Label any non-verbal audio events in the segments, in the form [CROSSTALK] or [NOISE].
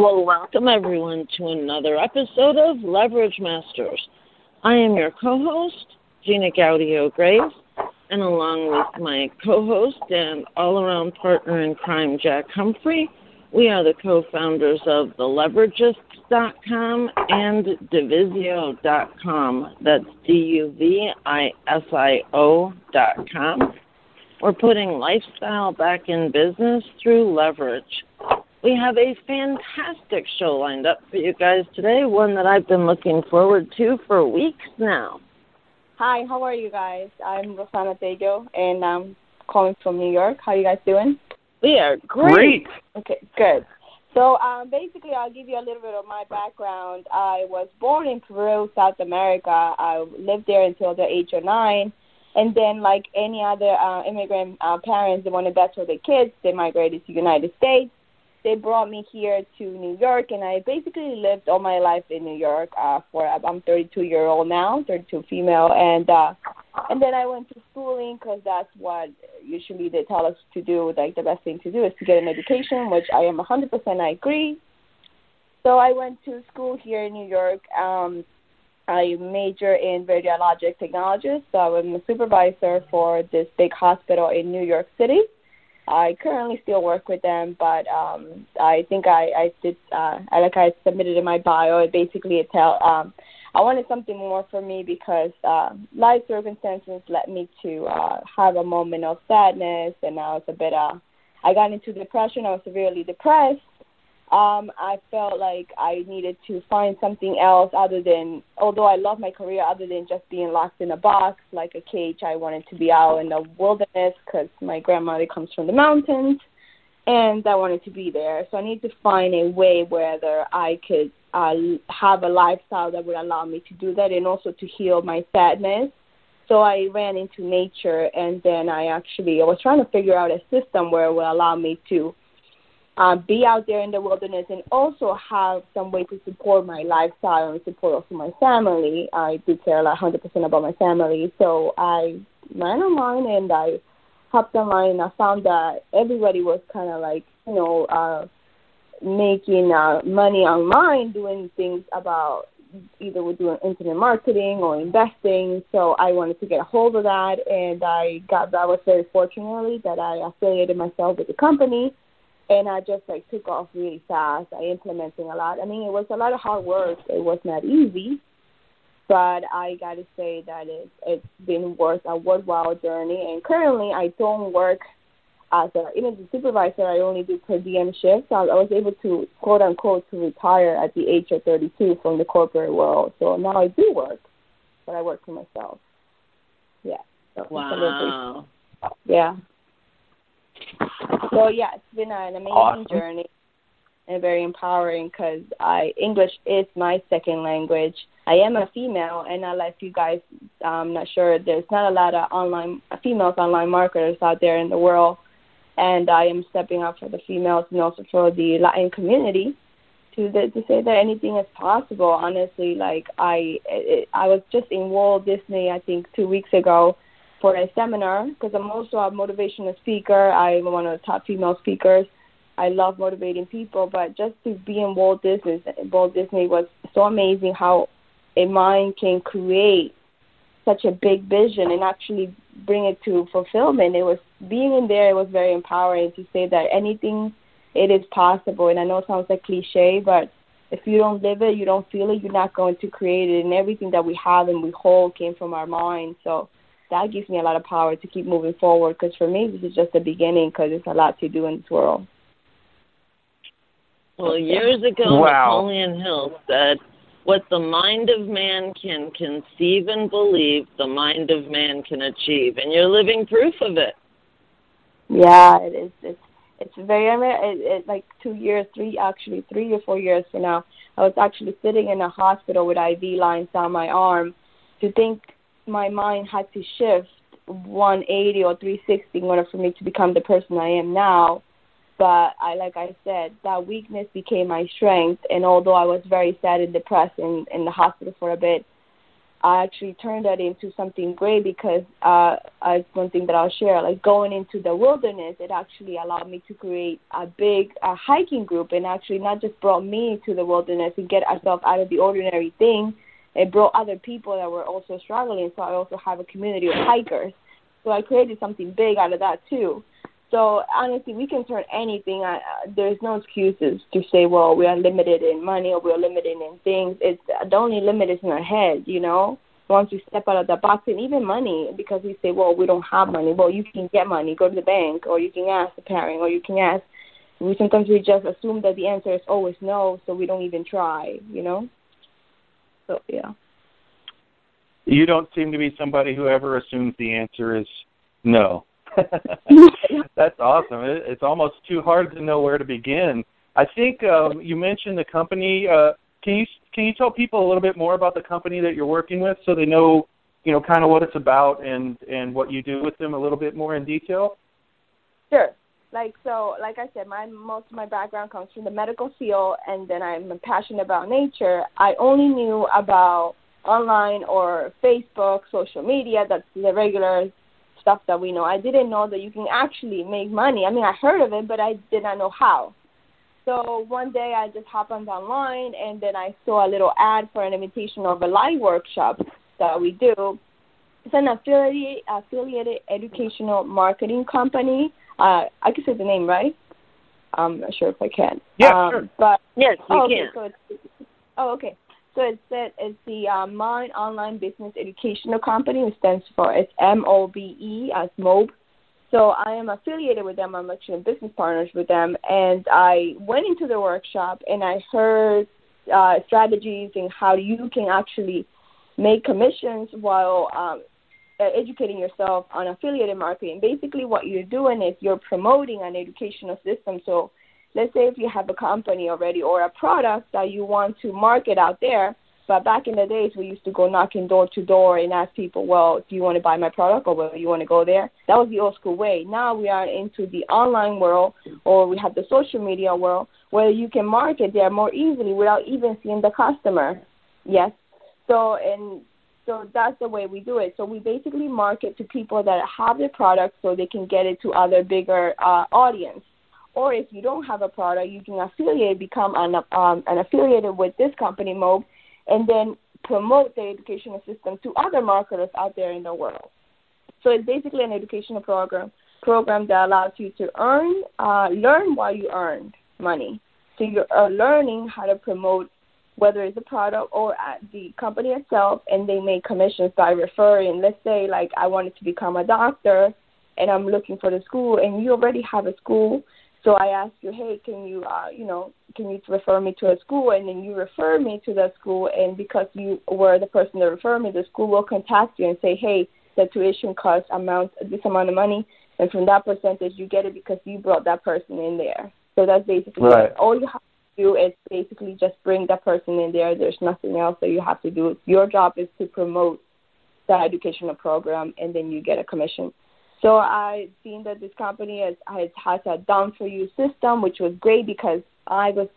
Well, welcome everyone to another episode of Leverage Masters. I am your co host, Gina Gaudio Graves, and along with my co host and all around partner in crime, Jack Humphrey, we are the co founders of TheLeveragists.com and Duvisio.com. That's D U V I S I O.com. We're putting lifestyle back in business through leverage. We have a fantastic show lined up for you guys today, one that I've been looking forward to for weeks now. Hi, how are you guys? I'm Rosana Tejo, and I'm calling from New York. How are you guys doing? We are great. Great. Okay, good. So um, basically, I'll give you a little bit of my background. I was born in Peru, South America. I lived there until the age of nine. And then, like any other uh, immigrant uh, parents, they wanted better for their kids. They migrated to the United States they brought me here to New York, and I basically lived all my life in New York. Uh, for I'm 32 year old now, 32 female, and uh, and then I went to schooling because that's what usually they tell us to do. Like the best thing to do is to get an education, which I am 100% I agree. So I went to school here in New York. Um, I major in radiologic technology, so I'm a supervisor for this big hospital in New York City. I currently still work with them, but um, I think I, I did, uh, like I submitted in my bio, it basically it tell, um, I wanted something more for me because uh, life circumstances led me to uh, have a moment of sadness, and I was a bit, uh, I got into depression. I was severely depressed, um, I felt like I needed to find something else other than, although I love my career, other than just being locked in a box like a cage. I wanted to be out in the wilderness because my grandmother comes from the mountains, and I wanted to be there. So I needed to find a way whether I could uh, have a lifestyle that would allow me to do that, and also to heal my sadness. So I ran into nature, and then I actually I was trying to figure out a system where it would allow me to uh, be out there in the wilderness and also have some way to support my lifestyle and support also my family. I do care lot, 100% about my family. So I ran online and I hopped online and I found that everybody was kind of like, you know, uh, making uh, money online doing things about either with doing internet marketing or investing. So I wanted to get a hold of that, and I got. that was very fortunately that I affiliated myself with the company, and I just like took off really fast. I implementing a lot. I mean, it was a lot of hard work. It was not easy, but I got to say that it it's been worth a worthwhile journey. And currently, I don't work as an a supervisor. I only do per diem shifts. I, I was able to quote unquote to retire at the age of 32 from the corporate world. So now I do work, but I work for myself. Yeah. So Wow. Yeah. So yeah, it's been an amazing Awesome. journey and very empowering because I English is my second language. I am a female, and I like you guys. I'm not sure there's not a lot of online females online marketers out there in the world, and I am stepping up for the females and also for the Latin community to the, to say that anything is possible. Honestly, like I it, I was just in Walt Disney I think two weeks ago for a seminar because I'm also a motivational speaker. I'm one of the top female speakers. I love motivating people, but just to be in Walt Disney, Walt Disney was so amazing how a mind can create such a big vision and actually bring it to fulfillment. It was being in there. It was very empowering to say that anything it is possible. And I know it sounds like cliche, but if you don't live it, you don't feel it, you're not going to create it. And everything that we have and we hold came from our mind. So that gives me a lot of power to keep moving forward. Because for me, this is just the beginning. Because there's a lot to do in this world. Well, years ago, Wow. Napoleon Hill said, What the mind of man can conceive and believe, the mind of man can achieve. And you're living proof of it. Yeah, it is. It's It's very i it, it, like two years, three actually three or four years for now. I was actually sitting in a hospital with IV lines down my arm. To think my mind had to shift 180 or 360 in order for me to become the person I am now. But I, like I said, that weakness became my strength. And although I was very sad and depressed in, in the hospital for a bit, I actually turned that into something great because uh, it's one thing that I'll share. Like going into the wilderness, it actually allowed me to create a big uh, hiking group, and actually not just brought me to the wilderness and get ourselves out of the ordinary thing. It brought other people that were also struggling. So I also have a community of hikers. So I created something big out of that too. So honestly, we can turn anything. Uh, there's no excuses to say, well, we are limited in money or we are limited in things. It's the only limit is in our head, you know. Once we step out of the box, and even money, because we say, well, we don't have money. Well, you can get money. Go to the bank, or you can ask the parent, or you can ask. We sometimes we just assume that the answer is always no, so we don't even try, you know. So yeah. You don't seem to be somebody who ever assumes the answer is no. [LAUGHS] That's awesome. It, it's almost too hard to know where to begin. I think um, you mentioned the company. Uh, can you can you tell people a little bit more about the company that you're working with, so they know, you know, kind of what it's about and and what you do with them a little bit more in detail? Sure. Like so, like I said, my most of my background comes from the medical field, and then I'm passionate about nature. I only knew about online or Facebook, social media. That's the regular stuff that we know. I didn't know that you can actually make money. I mean, I heard of it, but I did not know how. So one day I just happened online and then I saw a little ad for an invitation of a live workshop that we do. It's an affiliate, affiliated educational marketing company. Uh, I can say the name, right? I'm not sure if I can. Yeah, um, sure. But yes, you oh, okay, can. So it's, oh, okay. So it's that it's the uh, Mind Online Business Educational Company. It stands for it's M O B E as MOB. So I am affiliated with them. I'm actually a business partners with them, and I went into the workshop and I heard uh, strategies and how you can actually make commissions while um, Uh, educating yourself on affiliated marketing. Basically, what you're doing is you're promoting an educational system. So let's say if you have a company already or a product that you want to market out there, but back in the days we used to go knocking door to door and ask people, well, do you want to buy my product or well, you want to go there? That was the old school way. Now we are into the online world or we have the social media world where you can market there more easily without even seeing the customer. Yes. So and so that's the way we do it. So we basically market to people that have the product so they can get it to other bigger uh, audience or if you don't have a product, you can affiliate, become an, um, an affiliated with this company, MOB, and then promote the educational system to other marketers out there in the world. So it's basically an educational program program that allows you to earn, uh, learn while you earn money. So you're uh, learning how to promote whether it's a product or at the company itself, and they make commissions by referring. Let's say, like, I wanted to become a doctor, and I'm looking for the school, and you already have a school so I ask you, hey, can you, uh, you know, can you refer me to a school? And then you refer me to that school, and because you were the person that referred me, the school will contact you and say, hey, the tuition cost amount this amount of money, and from that percentage you get it because you brought that person in there. So that's basically right. all you have do is basically just bring that person in there. There's nothing else that you have to do. Your job is to promote that educational program, and then you get a commission. So I've seen that this company has, has, has a done for you system, which was great because I was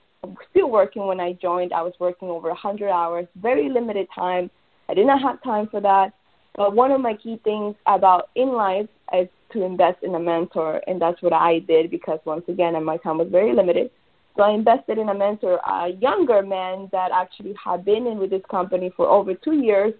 still working when I joined. I was working over 100 hours, very limited time. I did not have time for that. But one of my key things about in life is to invest in a mentor, and that's what I did because once again, my time was very limited. So I invested in a mentor, a younger man that actually had been in with this company for over two years,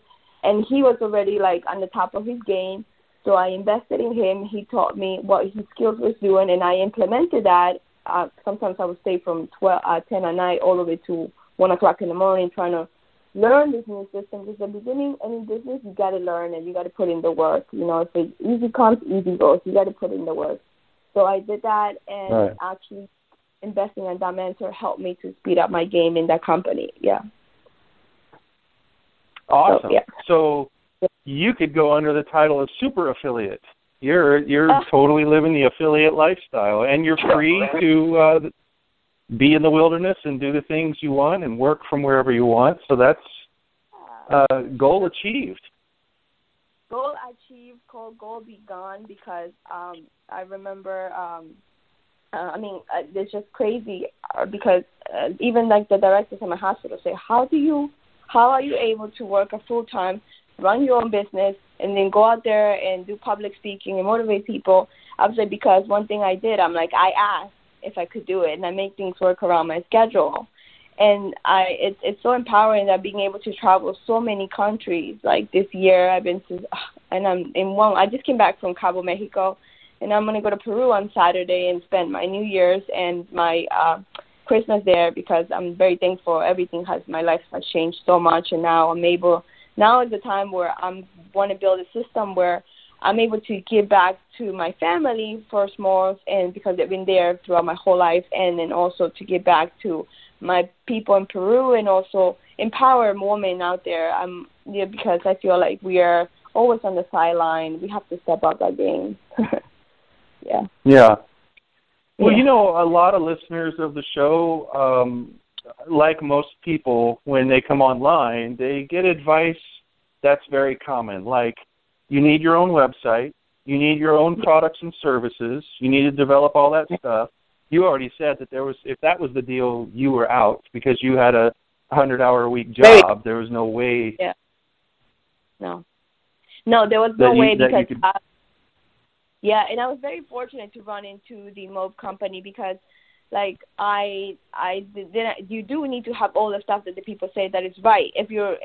and he was already like on the top of his game so I invested in him. He taught me what his skills was doing, and I implemented that. Uh, sometimes I would stay from 12, uh, 10 at night all the way to 1 o'clock in the morning trying to learn this new system. Because the beginning, any business, you got to learn and you got to put in the work. You know, if it easy comes, easy goes. You got to put in the work. So I did that, and right. actually investing in that mentor helped me to speed up my game in that company. Yeah. Awesome. So, yeah. so you could go under the title of super affiliate. You're you're Uh. totally living the affiliate lifestyle, and you're free to uh, be in the wilderness and do the things you want and work from wherever you want. So that's uh, goal achieved. goal achieved, goal goal be gone because um I remember um uh, I mean uh, it's just crazy uh, because uh, even like the directors in my hospital say how do you how are you able to work a full time run your own business and then go out there and do public speaking and motivate people I was like because one thing I did I'm like I asked if I could do it and I make things work around my schedule and I it's it's so empowering that being able to travel so many countries. Like this year, I've been to, and I'm in one. I just came back from Cabo, Mexico, and I'm gonna go to Peru on Saturday and spend my New Year's and my uh, Christmas there because I'm very thankful. Everything has my life has changed so much, and now I'm able. Now is the time where I'm want to build a system where I'm able to give back to my family first more, and because they've been there throughout my whole life, and then also to give back to my people in Peru and also empower women out there. Um, yeah, because I feel like we are always on the sideline. We have to step up our game. [LAUGHS] yeah. Yeah. Well, Yeah. you know, a lot of listeners of the show, um, like most people, when they come online, they get advice that's very common. Like, you need your own website, you need your own products and services, you need to develop all that stuff. You already said that there was, if that was the deal, you were out because you had a hundred hour a week Very- job. There was no way. Yeah. No. No, there was That no you- way that you because could- I, yeah, and I was very fortunate to run into the Mob company because like I I didn't you do need to have all the stuff that the people say that is right. If you're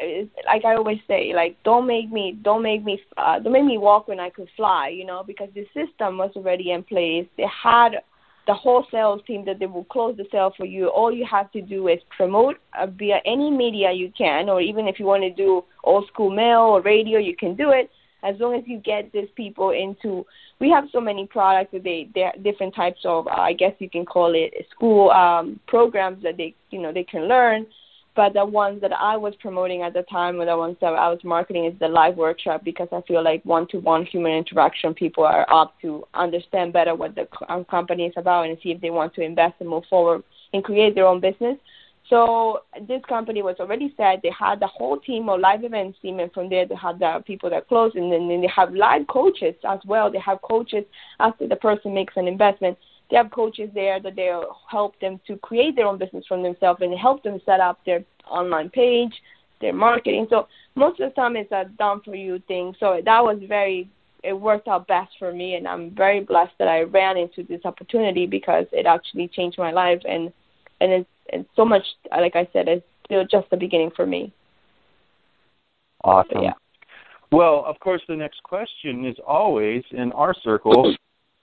like I always say, like don't make me don't make me uh, don't make me walk when I could fly, you know, because the system was already in place. They had the whole sales team that they will close the sale for you. All you have to do is promote uh, via any media you can, or even if you want to do old school mail or radio, you can do it. As long as you get these people into, we have so many products that they they're different types of, uh, I guess you can call it school um, programs that they you know they can learn. But the ones that I was promoting at the time, or the ones that I was marketing, is the live workshop because I feel like one-to-one human interaction, people are up to understand better what the um, company is about and see if they want to invest and move forward and create their own business. So this company was already set. They had the whole team of live events team, and from there they had the people that close, and then, then they have live coaches as well. They have coaches after the person makes an investment. They have coaches there that they help them to create their own business from themselves and help them set up their online page, their marketing. So most of the time it's a done for you thing. So that was very it worked out best for me and I'm very blessed that I ran into this opportunity because it actually changed my life and and it's, it's so much like I said is still just the beginning for me. Awesome. Yeah. Well, of course, the next question is always in our circle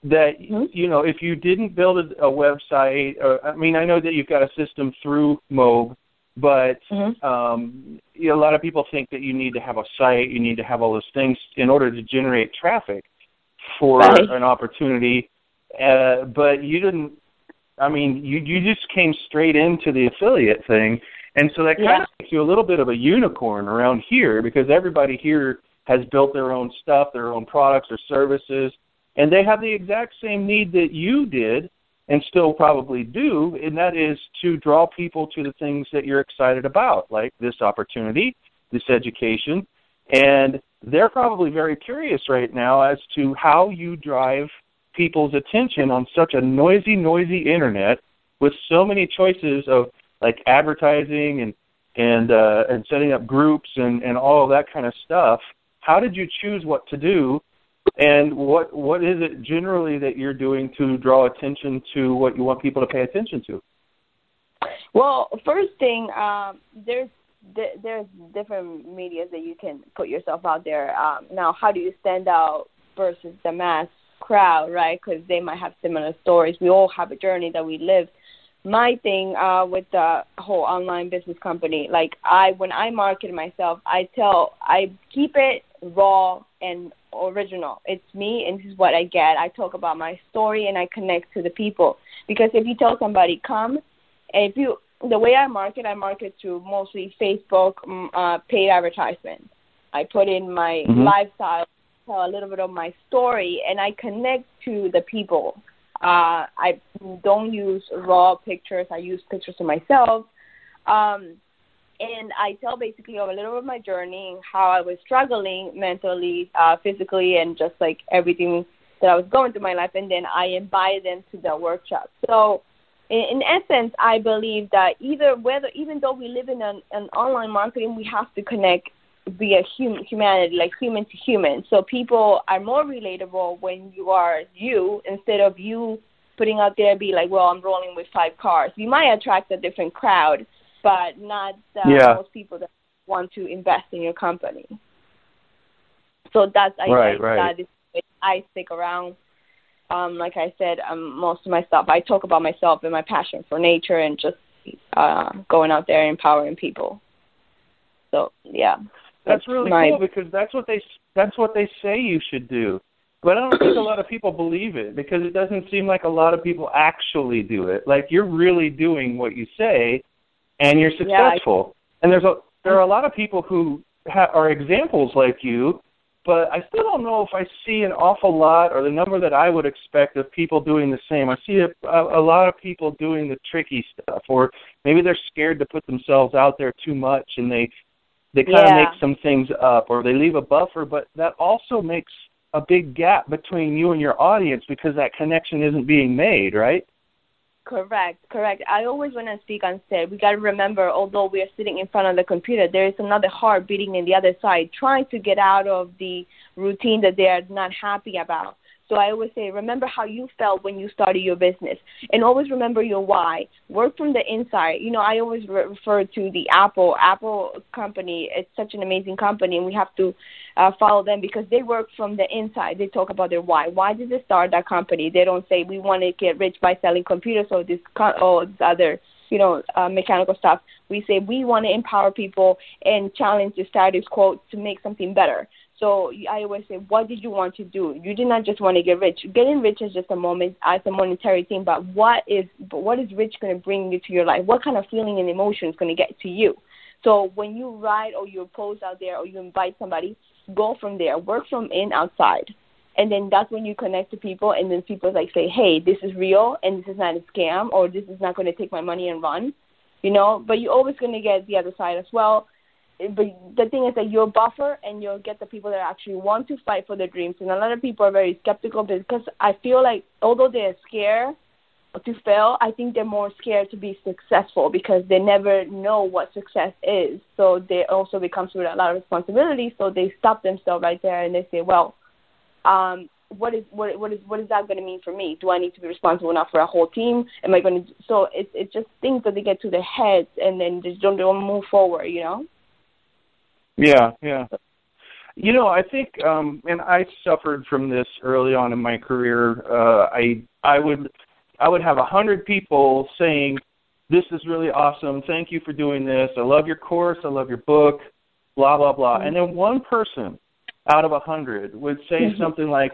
that Mhm. you know if you didn't build a, a website. Or, I mean, I know that you've got a system through MOBE, but Mhm. um, you know, a lot of people think that you need to have a site, you need to have all those things in order to generate traffic for Right. an opportunity. Uh, but you didn't. I mean, you you just came straight into the affiliate thing, and so that kind Yeah. of makes you a little bit of a unicorn around here because everybody here has built their own stuff, their own products or services, and they have the exact same need that you did and still probably do, and that is to draw people to the things that you're excited about, like this opportunity, this education, and they're probably very curious right now as to how you drive people's attention on such a noisy, noisy internet with so many choices of like advertising and and uh, and setting up groups and and all of that kind of stuff. How did you choose what to do, and what what is it generally that you're doing to draw attention to what you want people to pay attention to? Well, first thing, um, there's there's different medias that you can put yourself out there. Um, now, how do you stand out versus the mass crowd, right? Because they might have similar stories. We all have a journey that we live. My thing uh, with the whole online business company, like I, when I market myself, I tell, I keep it raw and original. It's me, and this is what I get. I talk about my story, and I connect to the people. Because if you tell somebody, come, and if you the way I market, I market through mostly Facebook mm, uh, paid advertisement. I put in my Mhm. lifestyle tell a little bit of my story and I connect to the people. Uh, I don't use raw pictures. I use pictures of myself. Um, and I tell basically a little of my journey, how I was struggling mentally, uh, physically, and just like everything that I was going through my life. And then I invite them to the workshop. So, in, in essence, I believe that either whether even though we live in an, an online marketing, we have to connect via hum, humanity, like human to human. So people are more relatable when you are you instead of you putting out there be like, well, I'm rolling with five cars. You might attract a different crowd, but not uh, yeah. most people that want to invest in your company. So that's I right, think right. that is I stick around. Um, like I said, um, most of my stuff I talk about myself and my passion for nature and just uh, going out there and empowering people. So yeah. That's really my, cool because that's what they that's what they say you should do. But I don't think a lot of people believe it because it doesn't seem like a lot of people actually do it. Like you're really doing what you say, and you're successful. Yeah, I, and there's a there are a mm-hmm. lot of people who ha- are examples like you, but I still don't know if I see an awful lot or the number that I would expect of people doing the same. I see a, a, a lot of people doing the tricky stuff, or maybe they're scared to put themselves out there too much, and they they kind of make some things up or they leave a buffer but that also makes a big gap between you and your audience because that connection isn't being made right Correct, correct. I always when I speak on stage, we got to remember, although we are sitting in front of the computer, there is another heart beating in the other side, trying to get out of the routine that they are not happy about. So I always say, remember how you felt when you started your business, and always remember your why. Work from the inside. You know, I always re- refer to the Apple Apple company. It's such an amazing company, and we have to uh, follow them because they work from the inside. They talk about their why. Why did they start that company? They don't say we want to get rich by selling computers or this co- or this other you know uh, mechanical stuff. We say we want to empower people and challenge the status quo to make something better. So I always say, what did you want to do? You did not just want to get rich. Getting rich is just a moment, as a monetary thing. But what is, but what is rich going to bring you to your life? What kind of feeling and emotion is going to get to you? So when you write or you post out there or you invite somebody, go from there. Work from in outside, and then that's when you connect to people. And then people like say, hey, this is real, and this is not a scam, or this is not going to take my money and run. You know, but you're always going to get the other side as well but the thing is that you'll buffer and you'll get the people that actually want to fight for their dreams. And a lot of people are very skeptical because I feel like although they're scared to fail, I think they're more scared to be successful because they never know what success is. So they also becomes with a lot of responsibility. So they stop themselves right there and they say, well, um, what is what what is what is that going to mean for me? Do I need to be responsible enough for a whole team? Am I going to? So it's it's just things that they get to their heads and then just don't don't move forward. You know. Yeah yeah. You know i think um and i suffered from this early on in my career uh i i would i would have a hundred people saying this is really awesome. Thank you for doing this. I love your course. I love your book. Blah blah blah. And then one person out of a hundred would say Mhm. something like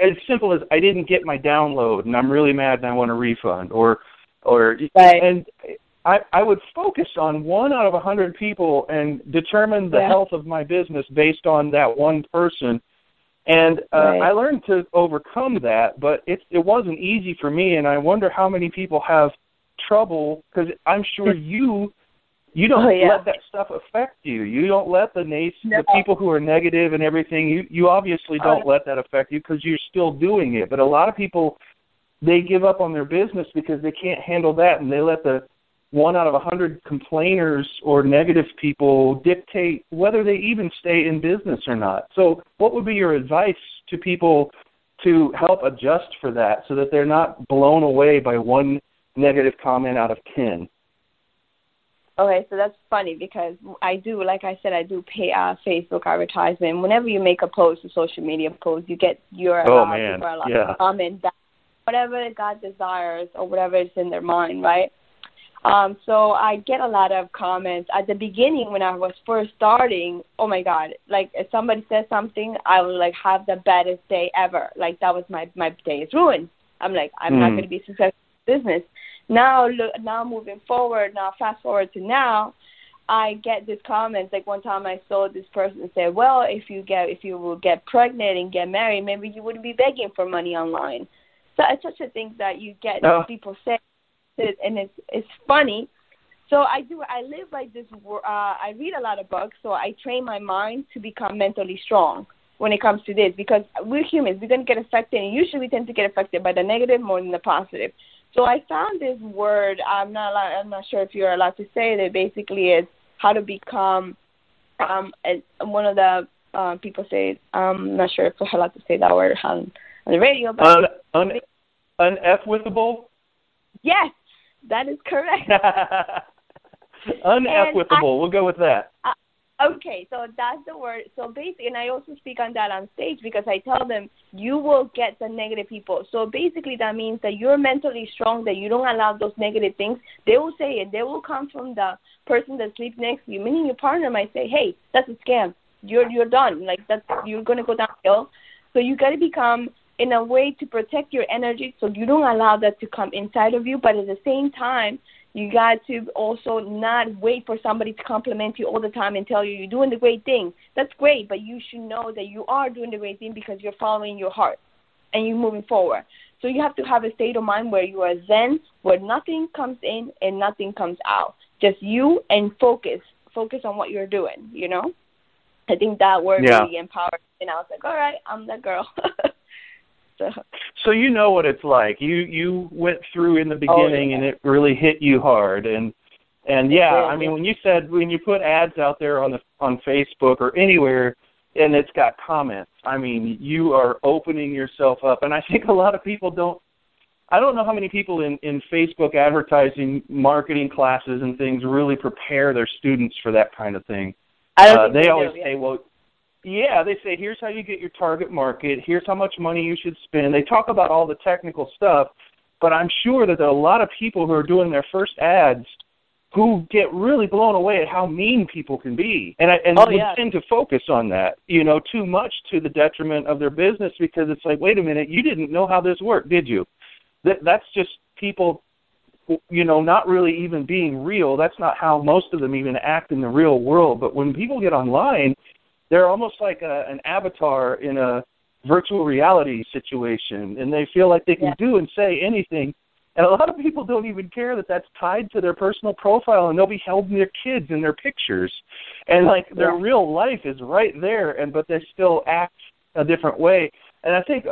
as simple as I didn't get my download and I'm really mad and I want a refund or or Right. and I I would focus on one out of a hundred people and determine the Yeah. health of my business based on that one person. And uh, Right. I learned to overcome that, but it it wasn't easy for me. And I wonder how many people have trouble because I'm sure [LAUGHS] you you don't Oh, yeah. let that stuff affect you. You don't let the nace the people who are negative and everything. You you obviously Oh, don't let that affect you because you're still doing it. But a lot of people they give up on their business because they can't handle that, and they let the one out of a hundred complainers or negative people dictate whether they even stay in business or not. So, what would be your advice to people to help adjust for that, so that they're not blown away by one negative comment out of ten? Okay, so that's funny because I do, like I said, I do pay uh, Facebook advertisement. Whenever you make a post, a social media post, you get your Oh, allowed man, people are allowed yeah. comment back, whatever God desires or whatever is in their mind, right? Um, so I get a lot of comments at the beginning when I was first starting. Oh my God! Like if somebody says something, I would like have the baddest day ever. Like that was my my day is ruined. I'm like I'm not Mm. going to be successful in business. Now look, now moving forward, now fast forward to now, I get these comments. Like one time, I saw this person say, "Well, if you get if you will get pregnant and get married, maybe you wouldn't be begging for money online." So it's such a thing that you get oh. people say, and it's it's funny. So I do. I live like this. Uh, I read a lot of books, so I train my mind to become mentally strong when it comes to this because we're humans. We're gonna get affected, and usually we tend to get affected by the negative more than the positive. So I found this word. I'm not. I'm not sure if you're allowed to say it. It basically is how to become. Um, one of the uh, people say. I'm not sure if I'm allowed to say that word on, on the radio. But un, un, uneffwithable. Yes, that is correct. [LAUGHS] uneffwithable. We'll go with that. Uh, Okay, so that's the word. So basically, and I also speak on that on stage because I tell them you will get the negative people. So basically, that means that you're mentally strong, that you don't allow those negative things. They will say it. They will come from the person that sleeps next to you. Meaning, your partner might say, "Hey, that's a scam. You're you're done. Like that's you're gonna go downhill." So you got to become in a way to protect your energy, so you don't allow that to come inside of you. But at the same time, you got to also not wait for somebody to compliment you all the time and tell you you're doing the great thing. That's great, but you should know that you are doing the great thing because you're following your heart and you're moving forward. So you have to have a state of mind where you are zen, where nothing comes in and nothing comes out. Just you and focus. Focus on what you're doing, you know? I think that word yeah. really empowered and I was like, All right, I'm that girl. [LAUGHS] So you know what it's like. You you went through in the beginning oh, yeah. and it really hit you hard and and yeah, I mean when you said when you put ads out there on the on Facebook or anywhere and it's got comments, I mean, you are opening yourself up and I think a lot of people don't I don't know how many people in, in Facebook advertising marketing classes and things really prepare their students for that kind of thing. I don't uh, they, always do, say, well, yeah, they say here's how you get your target market, here's how much money you should spend. They talk about all the technical stuff, but I'm sure that there are a lot of people who are doing their first ads who get really blown away at how mean people can be, and I, and oh, yeah. tend to focus on that, you know, too much to the detriment of their business because it's like, wait a minute, you didn't know how this worked, did you? That that's just people, you know, not really even being real. That's not how most of them even act in the real world. But when people get online they're almost like a, an avatar in a virtual reality situation, and they feel like they can yeah. do and say anything. And a lot of people don't even care that that's tied to their personal profile, and they'll be holding their kids in their pictures, and like their real life is right there, and but they still act a different way. And I think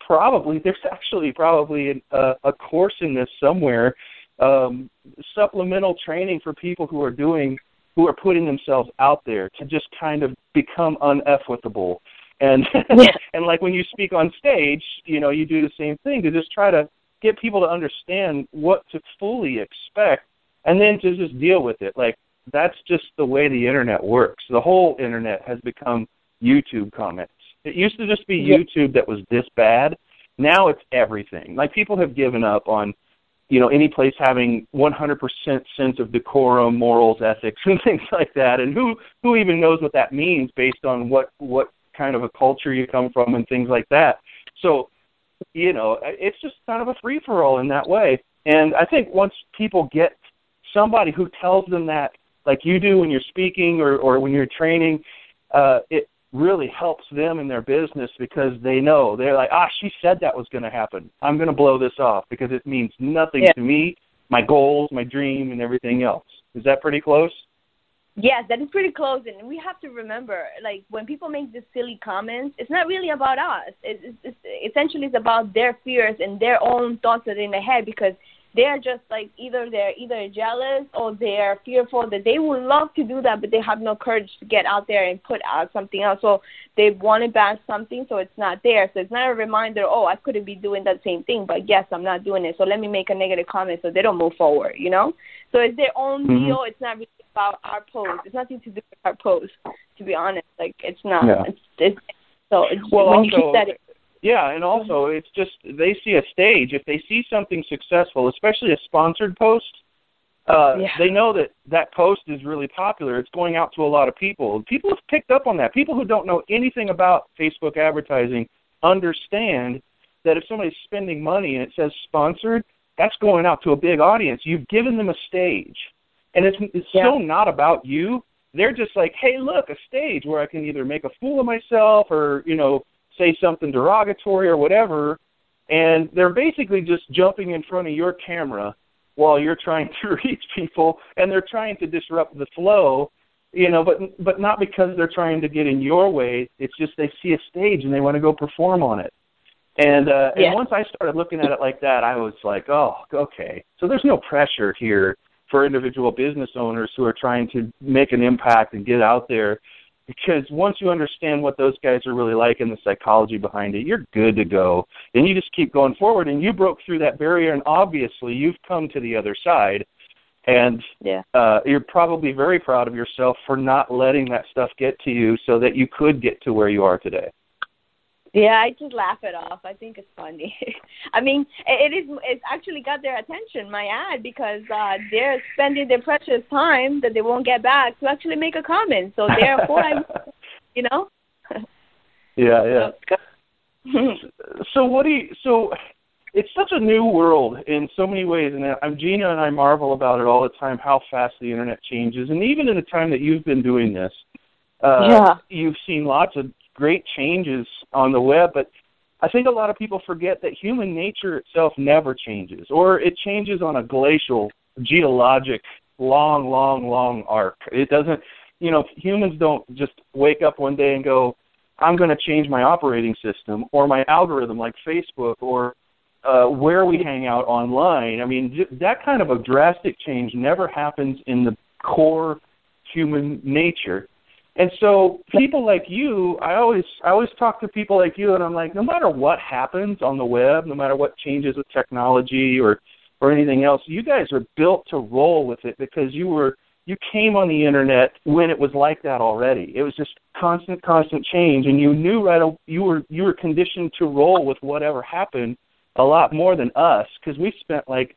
probably there's [LAUGHS] actually probably a, a course in this somewhere, um, supplemental training for people who are doing who are putting themselves out there to just kind of become uneffwithable. And yeah. [LAUGHS] and like when you speak on stage, you know, you do the same thing to just try to get people to understand what to fully expect and then to just deal with it. Like that's just the way the internet works. The whole internet has become YouTube comments. It used to just be yeah. YouTube that was this bad. Now it's everything. Like people have given up on you know any place having 100% sense of decorum, morals, ethics, [LAUGHS] and things like that. And who who even knows what that means based on what what kind of a culture you come from and things like that. So, you know, it's just kind of a free for all in that way. And I think once people get somebody who tells them that, like you do when you're speaking or or when you're training, uh, it really helps them in their business because they know they're like, ah, she said that was going to happen. I'm going to blow this off because it means nothing yeah. to me, my goals, my dream, and everything else. Is that pretty close? Yes, that is pretty close, and we have to remember, like when people make these silly comments, it's not really about us. It's, it's, it's essentially it's about their fears and their own thoughts that are in their head because they're just like either they're either jealous or they're fearful that they would love to do that but they have no courage to get out there and put out something else. So they want to ban something so it's not there so it's not a reminder oh i couldn't be doing that same thing but yes i'm not doing it. So let me make a negative comment so they don't move forward you know? So it's their own mm-hmm. deal. It's not really about our pose it's nothing to do with our pose to be honest. Like it's not. Yeah. it's, it's so it's, well, when also, you keep that yeah, and also it's just they see a stage. If they see something successful, especially a sponsored post, uh, yeah. they know that that post is really popular. It's going out to a lot of people. People have picked up on that. People who don't know anything about Facebook advertising understand that if somebody's spending money and it says sponsored, that's going out to a big audience. You've given them a stage. And it's it's yeah. so not about you. They're just like, hey, look, a stage where I can either make a fool of myself or you know say something derogatory or whatever. And they're basically just jumping in front of your camera while you're trying to [LAUGHS] reach people, and they're trying to disrupt the flow you know but but not because they're trying to get in your way it's just they see a stage and they want to go perform on it and uh yeah. and once i started looking at it like that i was like oh okay so there's no pressure here for individual business owners who are trying to make an impact and get out there because once you understand what those guys are really like and the psychology behind it you're good to go and you just keep going forward and you broke through that barrier and obviously you've come to the other side and yeah. uh, you're probably very proud of yourself for not letting that stuff get to you so that you could get to where you are today. Yeah, I just laugh it off. I think it's funny. [LAUGHS] I mean, it is. It's actually got their attention, my ad, because uh, they're spending their precious time that they won't get back to actually make a comment. So therefore, I'm, [LAUGHS] you know. yeah, yeah. [LAUGHS] so what do you? So it's such a new world in so many ways, and I'm Gina and I marvel about it all the time how fast the internet changes. And even in the time that you've been doing this, uh, yeah. you've seen lots of great changes on the web. But I think a lot of people forget that human nature itself never changes, or it changes on a glacial, geologic, long, long, long arc. It doesn't, you know, humans don't just wake up one day and go, I'm going to change my operating system or my algorithm like Facebook or uh, where we hang out online. I mean, that kind of a drastic change never happens in the core human nature. And so people like you, I always I always talk to people like you and I'm like, no matter what happens on the web, no matter what changes with technology or or anything else, you guys are built to roll with it because you were you came on the internet when it was like that already. It was just constant constant change and you knew right you were you were conditioned to roll with whatever happened a lot more than us because we spent like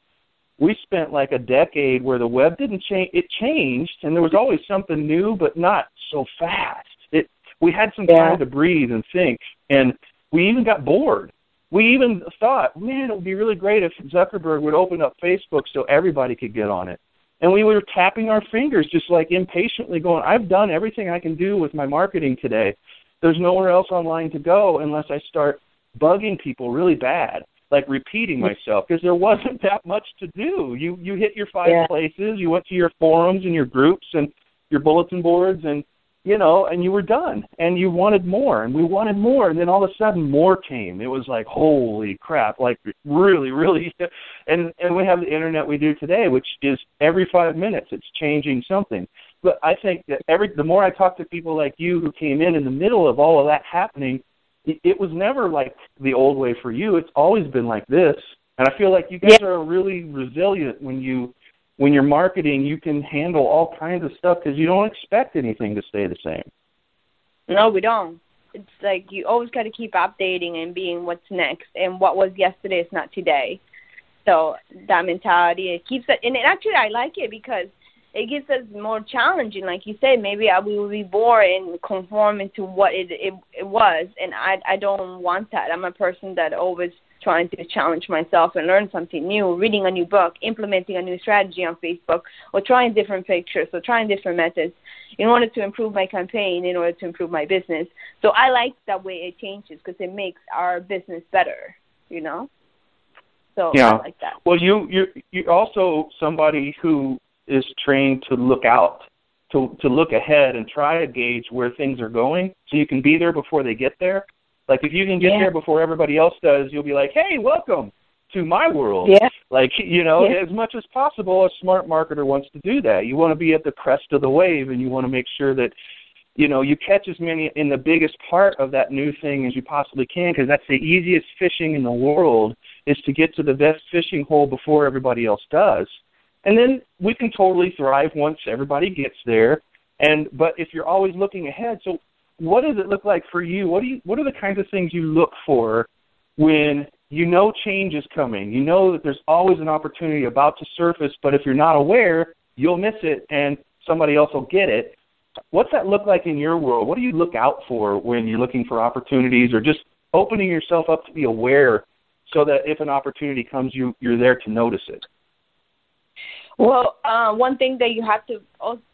we spent like a decade where the web didn't change it changed and there was always something new but not so fast. It we had some yeah. time to breathe and think and we even got bored. We even thought man it would be really great if zuckerberg would open up facebook so everybody could get on it. And we were tapping our fingers just like impatiently going i've done everything i can do with my marketing today. There's nowhere else online to go unless i start bugging people really bad like repeating myself because there wasn't [LAUGHS] that much to do. You you hit your five yeah. places, you went to your forums and your groups and your bulletin boards and you know, and you were done. And you wanted more and we wanted more and then all of a sudden more came. It was like holy crap, like really, really [LAUGHS] and and we have the internet we do today, which is every five minutes it's changing something. But I think that every the more I talk to people like you who came in in the middle of all of that happening, it was never like the old way for you. It's always been like this. And I feel like you guys yeah. are really resilient when you when you're marketing. You can handle all kinds of stuff because you don't expect anything to stay the same. No, we don't. It's like you always got to keep updating and being what's next, and what was yesterday is not today. So that mentality it keeps it, and it, actually I like it because it gets us more challenging. Like you said, maybe I will be bored and conform into what it, it it was, and I I don't want that. I'm a person that always trying to challenge myself and learn something new, reading a new book, implementing a new strategy on Facebook, or trying different pictures, or trying different methods in order to improve my campaign, in order to improve my business. So I like that way it changes because it makes our business better, you know. So yeah. I like that. Well, you you you also somebody who is trained to look out, to to look ahead and try to gauge where things are going, so you can be there before they get there. Like if you can get yeah. there before everybody else does, you'll be like, "Hey, welcome to my world." Yeah. Like you know, yeah. as much as possible, a smart marketer wants to do that. You want to be at the crest of the wave, and you want to make sure that you know you catch as many in the biggest part of that new thing as you possibly can, because that's the easiest fishing in the world is to get to the best fishing hole before everybody else does and then we can totally thrive once everybody gets there. And but if you're always looking ahead so what does it look like for you? What do you what are the kinds of things you look for when you know change is coming? You know that there's always an opportunity about to surface but if you're not aware you'll miss it and somebody else will get it. What's that look like in your world? What do you look out for when you're looking for opportunities or just opening yourself up to be aware so that if an opportunity comes you you're there to notice it Well, uh, one thing that you have to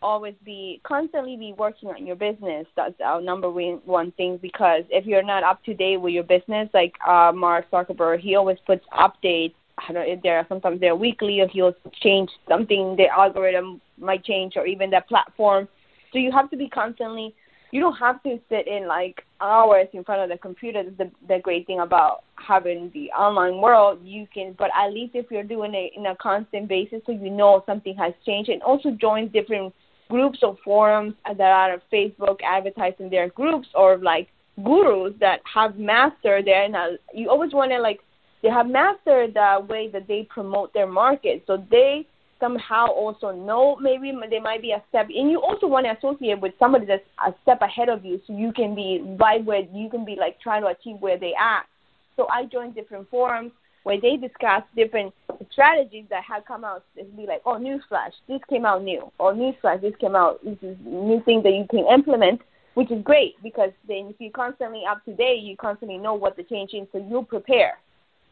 always be constantly be working on your business. That's our number one thing because if you're not up to date with your business, like uh, Mark Zuckerberg, he always puts updates. I don't know if they're sometimes they're weekly or he'll change something. The algorithm might change or even the platform. So you have to be constantly you don't have to sit in like hours in front of the computer. That's the the great thing about having the online world. You can, but at least if you're doing it in a constant basis, so you know something has changed, and also join different groups or forums that are Facebook advertising their groups or like gurus that have mastered their. And you always want to like they have mastered the way that they promote their market, so they somehow also know maybe they might be a step and you also want to associate with somebody that's a step ahead of you so you can be right where you can be like trying to achieve where they are so i joined different forums where they discuss different strategies that have come out it'd be like oh newsflash this came out new or newsflash this came out this is new thing that you can implement which is great because then if you're constantly up to date you constantly know what the change is so you'll prepare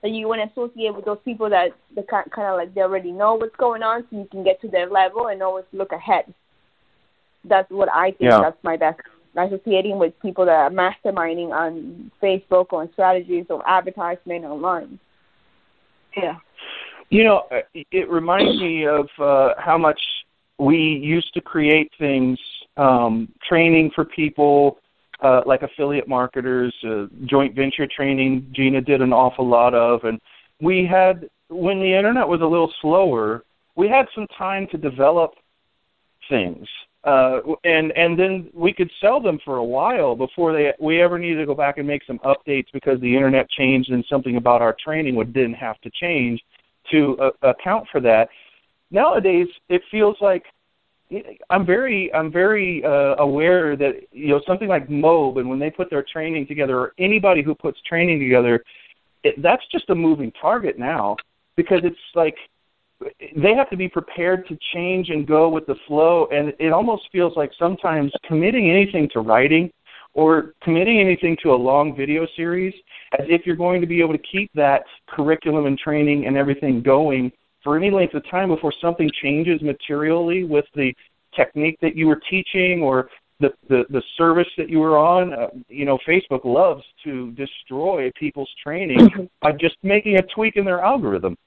that you want to associate with those people that the kind of like they already know what's going on, so you can get to their level and always look ahead. That's what I think. Yeah. That's my best associating with people that are masterminding on Facebook or strategies or advertisement online. Yeah. You know, uh, it reminds me of uh, how much we used to create things, um, training for people, uh, like affiliate marketers, uh, joint venture training. Gina did an awful lot of, and we had when the internet was a little slower, we had some time to develop things, uh, and and then we could sell them for a while before they we ever needed to go back and make some updates because the internet changed and something about our training would didn't have to change to uh, account for that. Nowadays, it feels like I'm very I'm very uh, aware that you know something like MOBE and when they put their training together or anybody who puts training together, it, that's just a moving target now because it's like they have to be prepared to change and go with the flow. And it almost feels like sometimes committing anything to writing or committing anything to a long video series as if you're going to be able to keep that curriculum and training and everything going for any length of time before something changes materially with the technique that you were teaching or the the, the service that you were on. Uh, you know, Facebook loves to destroy people's training by just making a tweak in their algorithm.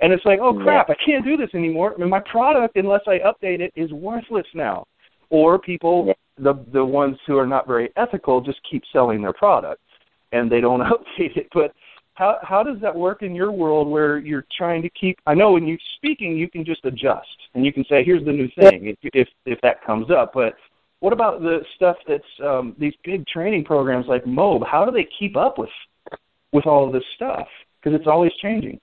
And it's like, oh crap, I can't do this anymore. I mean, my product, unless I update it, is worthless now. Or people, the the ones who are not very ethical, just keep selling their product, and they don't [LAUGHS] update it. But how how does that work in your world where you're trying to keep i know when you're speaking you can just adjust and you can say here's the new thing if if, if that comes up but what about the stuff that's um these big training programs like MOBE? How do they keep up with with all of this stuff? Because it's always changing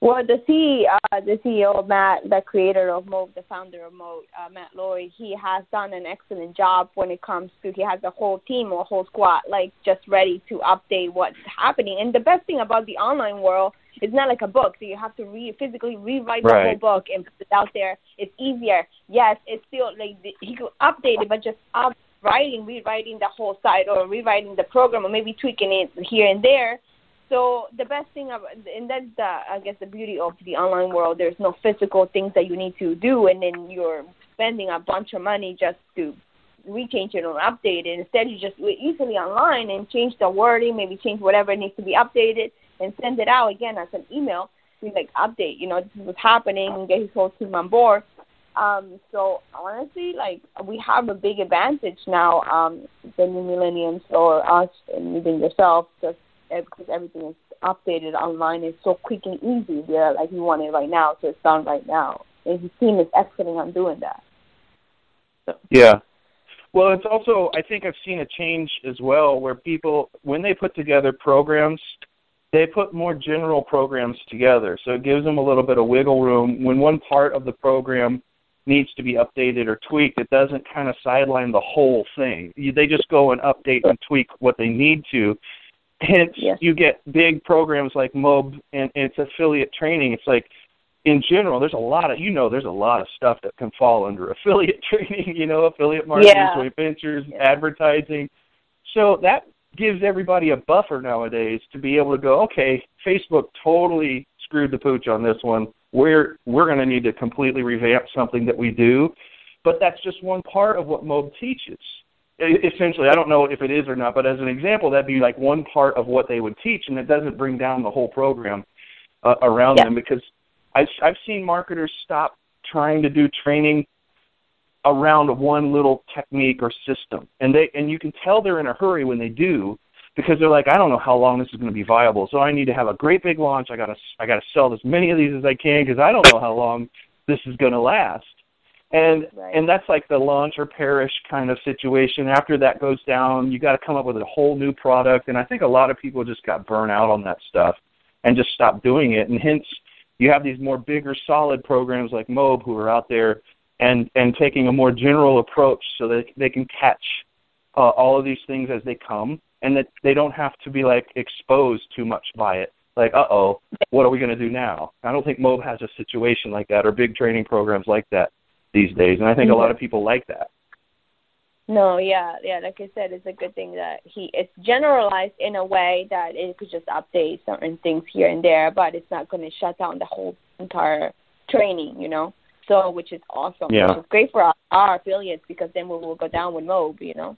well, the C, uh, the CEO Matt, the creator of MOBE, the founder of MOBE, uh, Matt Lloyd, he has done an excellent job when it comes to he has a whole team or a whole squad like just ready to update what's happening. And the best thing about the online world is not like a book, so you have to re- physically rewrite right. the whole book and put it out there. It's easier. Yes, it's still like the, he could update it, but just up writing, rewriting the whole site or rewriting the program or maybe tweaking it here and there so the best thing about, and that's the, I guess the beauty of the online world. There's no physical things that you need to do, and then you're spending a bunch of money just to rechange it or update it. Instead, you just easily online and change the wording, maybe change whatever needs to be updated, and send it out again as an email. To like update, you know, this is what's happening, and get his whole team on board. Um, so honestly, like we have a big advantage now, um, the new millennials or us and even yourself, just because everything is updated online is so quick and easy. They're like, we want it right now, so it's done right now. And his team is excellent on doing that. So. Yeah. Well, it's also I think I've seen a change as well where people when they put together programs, they put more general programs together. So it gives them a little bit of wiggle room when one part of the program needs to be updated or tweaked. It doesn't kind of sideline the whole thing. They just go and update and tweak what they need to Hence, yes. you get big programs like MOBE and, and it's affiliate training. It's like, in general, there's a lot of you know, there's a lot of stuff that can fall under [LAUGHS] affiliate training. You know, affiliate marketing, yeah. joint ventures, yeah. advertising. So that gives everybody a buffer nowadays to be able to go, okay, Facebook totally screwed the pooch on this one. we're we're going to need to completely revamp something that we do. But that's just one part of what MOBE teaches. Essentially, I don't know if it is or not, but as an example, that'd be like one part of what they would teach, and it doesn't bring down the whole program uh, around yeah. them because I've I've seen marketers stop trying to do training around one little technique or system, and they and you can tell they're in a hurry when they do because they're like, I don't know how long this is going to be viable, so I need to have a great big launch. I gotta I gotta sell as many of these as I can because I don't know how long this is going to last. And right. and that's like the launch or perish kind of situation. After that goes down, you got to come up with a whole new product. And I think a lot of people just got burnt out on that stuff and just stopped doing it. And hence, you have these more bigger, solid programs like MOBE who are out there and and taking a more general approach so that they can catch uh, all of these things as they come and that they don't have to be like exposed too much by it like uh oh what are we going to do now i don't think MOBE has a situation like that or big training programs like that these days and i think a lot of people like that no yeah yeah like i said it's a good thing that he it's generalized in a way that it could just update certain things here and there but it's not going to shut down the whole entire training you know so which is awesome yeah. which is great for our, our affiliates because then we will go down with MOBE you know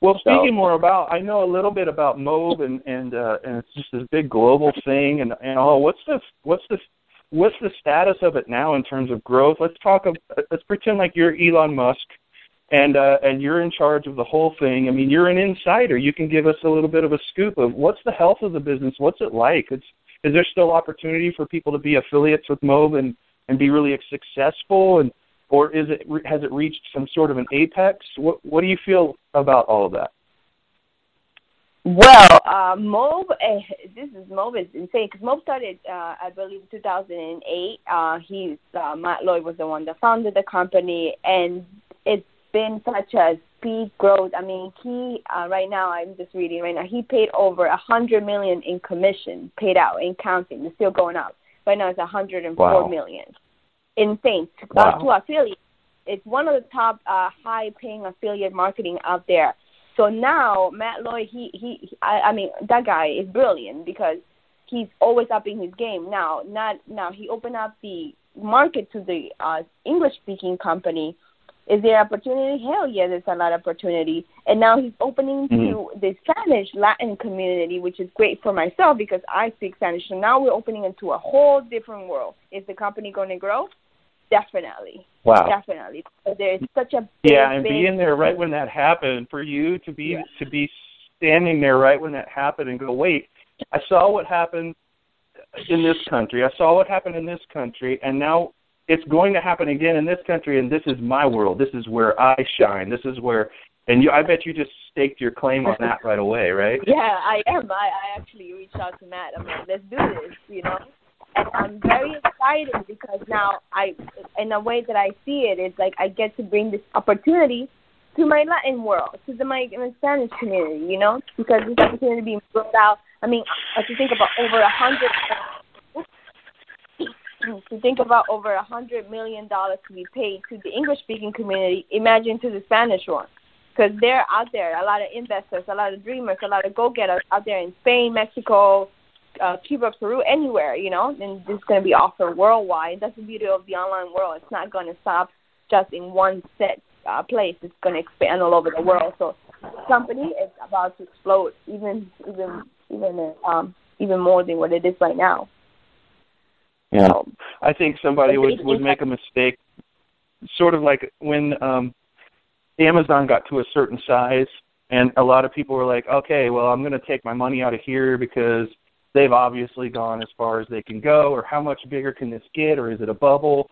well, speaking so, more about, I know a little bit about MOBE, and and uh, and it's just this big global thing, and and all. What's the what's the what's the status of it now in terms of growth? Let's talk. Let's pretend like you're Elon Musk, and uh, and you're in charge of the whole thing. I mean, you're an insider. You can give us a little bit of a scoop of what's the health of the business. What's it like? It's is there still opportunity for people to be affiliates with MOBE and and be really successful and or is it has it reached some sort of an apex? What what do you feel about all of that? Well, uh, MOBE, uh, this is MOBE is insane because MOBE started, uh, I believe, 2008. Uh, he's uh, Matt Lloyd was the one that founded the company, and it's been such a speed growth. I mean, he uh, right now I'm just reading right now. He paid over a hundred million in commission paid out in counting. It's still going up. Right now it's a hundred and four wow. million insane wow. uh, to affiliate. It's one of the top uh, high-paying affiliate marketing out there. So now Matt Lloyd, he he, I, I mean that guy is brilliant because he's always upping his game. Now, not now he opened up the market to the uh, English-speaking company. Is there opportunity? Hell yeah, there's a lot of opportunity. And now he's opening mm-hmm. to the Spanish Latin community, which is great for myself because I speak Spanish. So now we're opening into a whole different world. Is the company going to grow? Definitely. Wow. Definitely. There's such a big, yeah, and being there right when that happened for you to be yeah. to be standing there right when that happened and go, wait, I saw what happened in this country. I saw what happened in this country, and now it's going to happen again in this country. And this is my world. This is where I shine. This is where. And you, I bet you just staked your claim on that [LAUGHS] right away, right? Yeah, I am. I, I actually reached out to Matt. I'm like, let's do this, you know and I'm very excited because now I, in a way that I see it, it's like I get to bring this opportunity to my Latin world, to the my, my Spanish community, you know, because this opportunity being brought out. I mean, if you think about over a hundred, to think about over a hundred million dollars to be paid to the English-speaking community, imagine to the Spanish one, because they're out there. A lot of investors, a lot of dreamers, a lot of go-getters out there in Spain, Mexico, uh, Cuba, Peru, anywhere, you know, and it's going to be offered worldwide. That's the beauty of the online world. It's not going to stop just in one set uh, place. It's going to expand all over the world. So, the company is about to explode, even even even um, even more than what it is right now. Yeah, so, I think somebody would would make a mistake, sort of like when um, Amazon got to a certain size, and a lot of people were like, okay, well, I'm going to take my money out of here because they've obviously gone as far as they can go, or how much bigger can this get, or is it a bubble?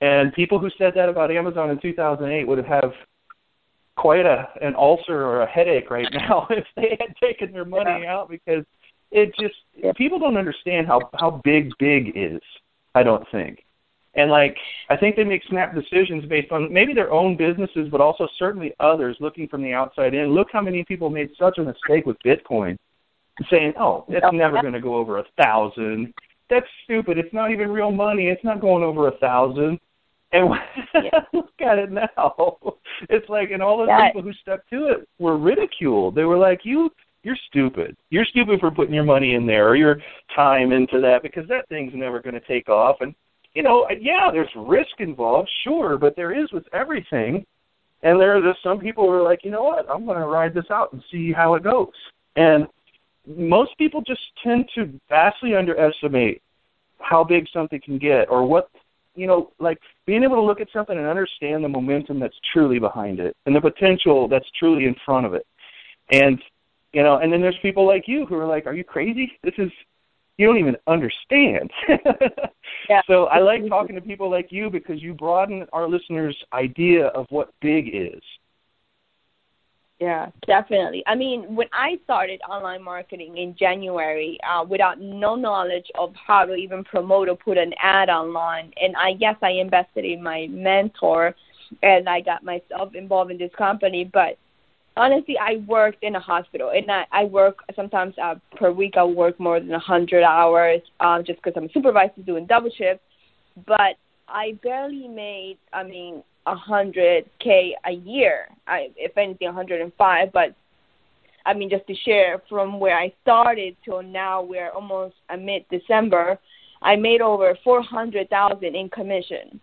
And people who said that about Amazon in 2008 would have quite a an ulcer or a headache right [LAUGHS] now if they had taken their money yeah. out because it just yeah. people don't understand how how big big is. I don't think. And like I think they make snap decisions based on maybe their own businesses, but also certainly others looking from the outside in. Look how many people made such a mistake with Bitcoin saying, "Oh, it's never going to go over a thousand. That's stupid. It's not even real money. It's not going over a thousand. And [LAUGHS] yeah. look at it now. It's like, and all those that, people who stuck to it were ridiculed. They were like, "You, you're stupid. You're stupid for putting your money in there or your time into that because that thing's never going to take off. And you know, yeah, there's risk involved, sure, but there is with everything. And there are just some people who are like, you know what, I'm going to ride this out and see how it goes. And most people just tend to vastly underestimate how big something can get or what you know like being able to look at something and understand the momentum that's truly behind it and the potential that's truly in front of it. And you know and then there's people like you who are like are you crazy? This is you don't even understand. [LAUGHS] Yeah. so i like talking to people like you because you broaden our listeners idea of what big is yeah, definitely. I mean, when I started online marketing in January, uh, without no knowledge of how to even promote or put an ad online, and I guess I invested in my mentor, and I got myself involved in this company. But honestly, I worked in a hospital, and I, I work sometimes uh, per week. I work more than a hundred hours, uh, just because I'm a supervisor doing double shifts. But I barely made. I mean, a hundred k a year. I, if anything, a hundred and five. But I mean, just to share from where I started till now, we're almost uh, mid December. I made over four hundred thousand in commission,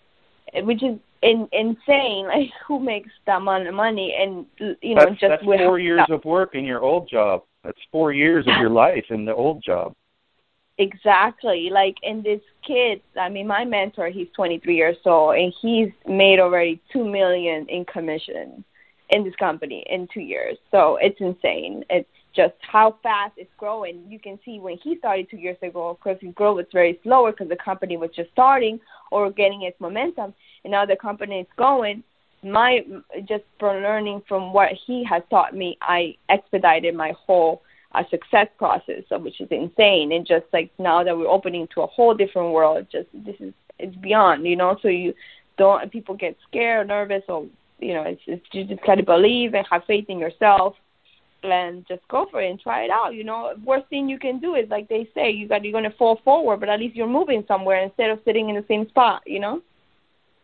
which is in, insane. [LAUGHS] Like, who makes that amount of money? And you know, that's, just that's four years of work in your old job. That's four years of your life in the old job. Exactly. Like, and this kid, I mean, my mentor, he's 23 years old, and he's made already two million in commission in this company in two years. So it's insane. It's just how fast it's growing. You can see when he started two years ago, of course, his growth was very slower because the company was just starting or getting its momentum, and now the company is going. My just from learning from what he has taught me, I expedited my whole a success process, which is insane. And just like now that we're opening to a whole different world, just this is it's beyond, you know. So you don't people get scared, nervous, or you know, it's, it's you just gotta believe and have faith in yourself, and just go for it and try it out. You know, worst thing you can do is like they say, you got you're gonna fall forward, but at least you're moving somewhere instead of sitting in the same spot. You know.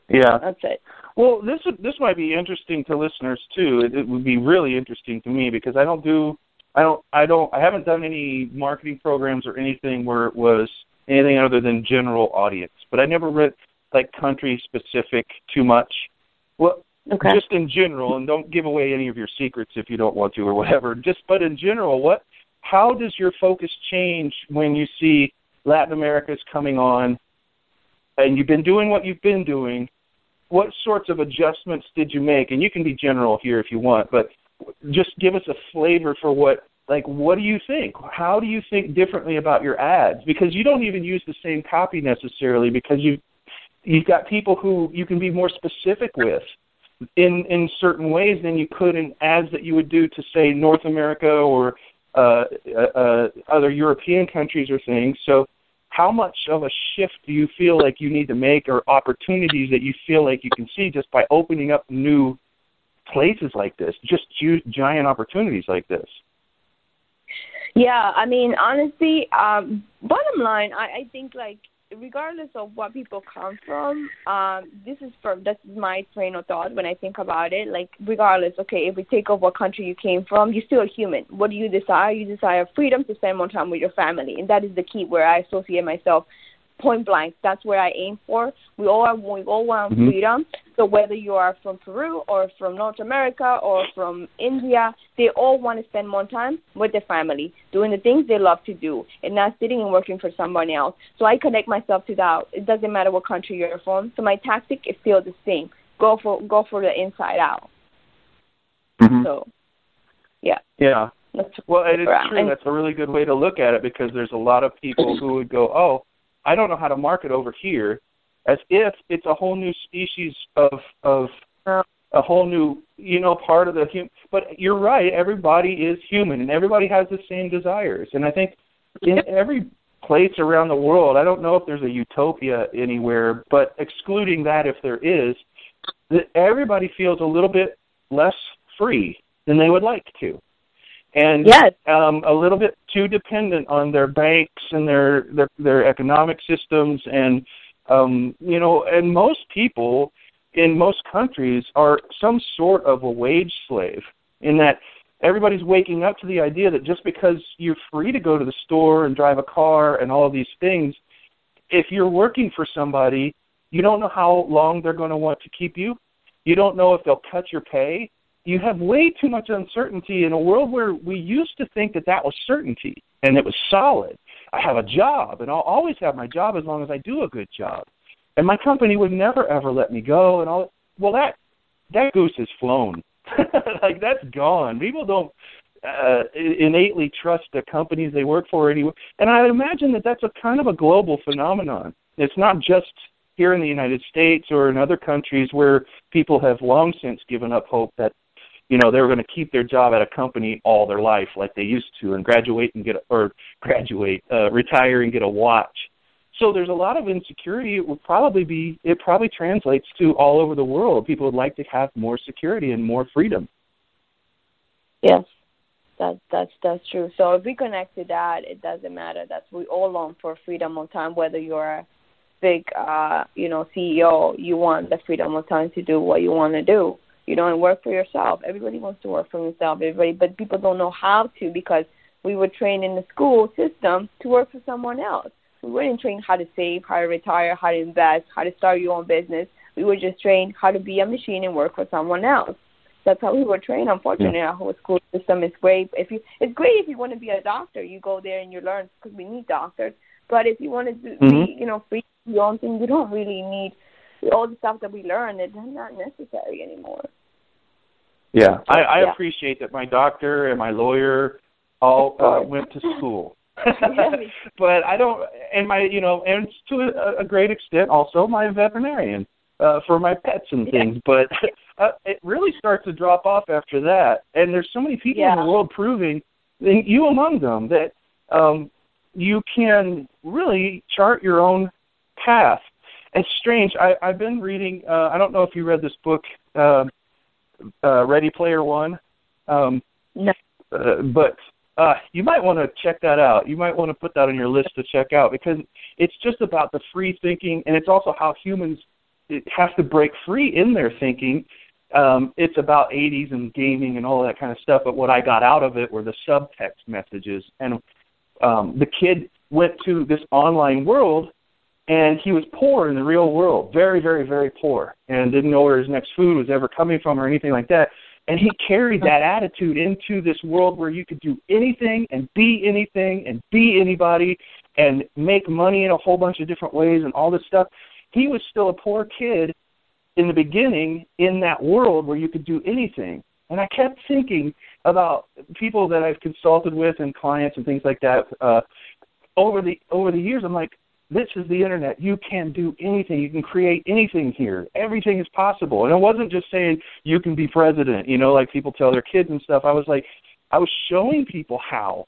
Yeah, that's it. Well, this this might be interesting to listeners too. It, it would be really interesting to me because I don't do I don't I don't I haven't done any marketing programs or anything where it was anything other than general audience. But I never read like country specific too much. Well, okay. just in general, and don't give away any of your secrets if you don't want to or whatever. Just but in general, what how does your focus change when you see Latin America is coming on, and you've been doing what you've been doing? What sorts of adjustments did you make? And you can be general here if you want, but just give us a flavor for what like what do you think how do you think differently about your ads because you don't even use the same copy necessarily because you you've got people who you can be more specific with in in certain ways than you could in ads that you would do to say North America or uh, uh, uh, other European countries or things. So, how much of a shift do you feel like you need to make, or opportunities that you feel like you can see just by opening up new places like this, just huge, giant opportunities like this. Yeah, I mean, honestly, um, bottom line, I, I think like regardless of what people come from, um, this is from this is my train of thought when I think about it. Like regardless, okay, if we take off what country you came from, you're still a human. What do you desire? You desire freedom to spend more time with your family, and that is the key where I associate myself point blank. That's where I aim for. We all have, we all want mm-hmm. freedom. So whether you are from Peru or from North America or from India, they all want to spend more time with their family, doing the things they love to do, and not sitting and working for somebody else. So I connect myself to that. It doesn't matter what country you're from. So my tactic is still the same. Go for go for the inside out. Mm-hmm. So, yeah. Yeah. That's well, it is true. That's a really good way to look at it because there's a lot of people [CLEARS THROAT] who would go, "Oh, I don't know how to market over here, as if it's a whole new species of of a whole new you know part of the human. But you're right. Everybody is human, and everybody has the same desires. And I think in every place around the world, I don't know if there's a utopia anywhere, but excluding that, if there is, that everybody feels a little bit less free than they would like to and yes. um, a little bit too dependent on their banks and their their, their economic systems and um, you know and most people in most countries are some sort of a wage slave in that everybody's waking up to the idea that just because you're free to go to the store and drive a car and all these things, if you're working for somebody, you don't know how long they're going to want to keep you. You don't know if they'll cut your pay. You have way too much uncertainty in a world where we used to think that that was certainty and it was solid. I have a job and I'll always have my job as long as I do a good job. And my company would never ever let me go and all well that that goose has flown. [LAUGHS] like that's gone. People don't uh, innately trust the companies they work for anymore. And I imagine that that's a kind of a global phenomenon. It's not just here in the United States or in other countries where people have long since given up hope that you know they were going to keep their job at a company all their life like they used to and graduate and get a, or graduate uh retire and get a watch so there's a lot of insecurity. It would probably be it probably translates to all over the world. People would like to have more security and more freedom. Yes, that that's that's true. So if we connect to that, it doesn't matter. That's we all long for freedom of time. Whether you're a big, uh, you know, CEO, you want the freedom of time to do what you want to do. You know, and work for yourself. Everybody wants to work for themselves. Everybody, but people don't know how to because we were trained in the school system to work for someone else we weren't trained how to save, how to retire, how to invest, how to start your own business. We were just trained how to be a machine and work for someone else. That's how we were trained. Unfortunately, our whole school system is great. If you, it's great if you want to be a doctor, you go there and you learn because we need doctors. But if you want to mm-hmm. be, you know, free your own thing, you don't really need all the stuff that we learn. It's not necessary anymore. Yeah, I, I yeah. appreciate that my doctor and my lawyer all uh, went to school. [LAUGHS] [LAUGHS] but I don't, and my, you know, and to a, a great extent also my veterinarian uh, for my pets and things. Yeah. But [LAUGHS] uh, it really starts to drop off after that. And there's so many people yeah. in the world proving, you among them, that um, you can really chart your own path. It's strange. I, I've been reading. Uh, I don't know if you read this book, uh, uh, Ready Player One. Um, no. Uh, but uh, you might want to check that out. You might want to put that on your list to check out because it's just about the free thinking, and it's also how humans have to break free in their thinking. Um, it's about 80s and gaming and all that kind of stuff, but what I got out of it were the subtext messages. And um, the kid went to this online world, and he was poor in the real world, very, very, very poor, and didn't know where his next food was ever coming from or anything like that. And he carried that attitude into this world where you could do anything and be anything and be anybody and make money in a whole bunch of different ways and all this stuff. He was still a poor kid in the beginning in that world where you could do anything. And I kept thinking about people that I've consulted with and clients and things like that uh, over the over the years. I'm like, this is the internet. You can do anything. You can create anything here. Everything is possible. And it wasn't just saying you can be president, you know, like people tell their kids and stuff. I was like, I was showing people how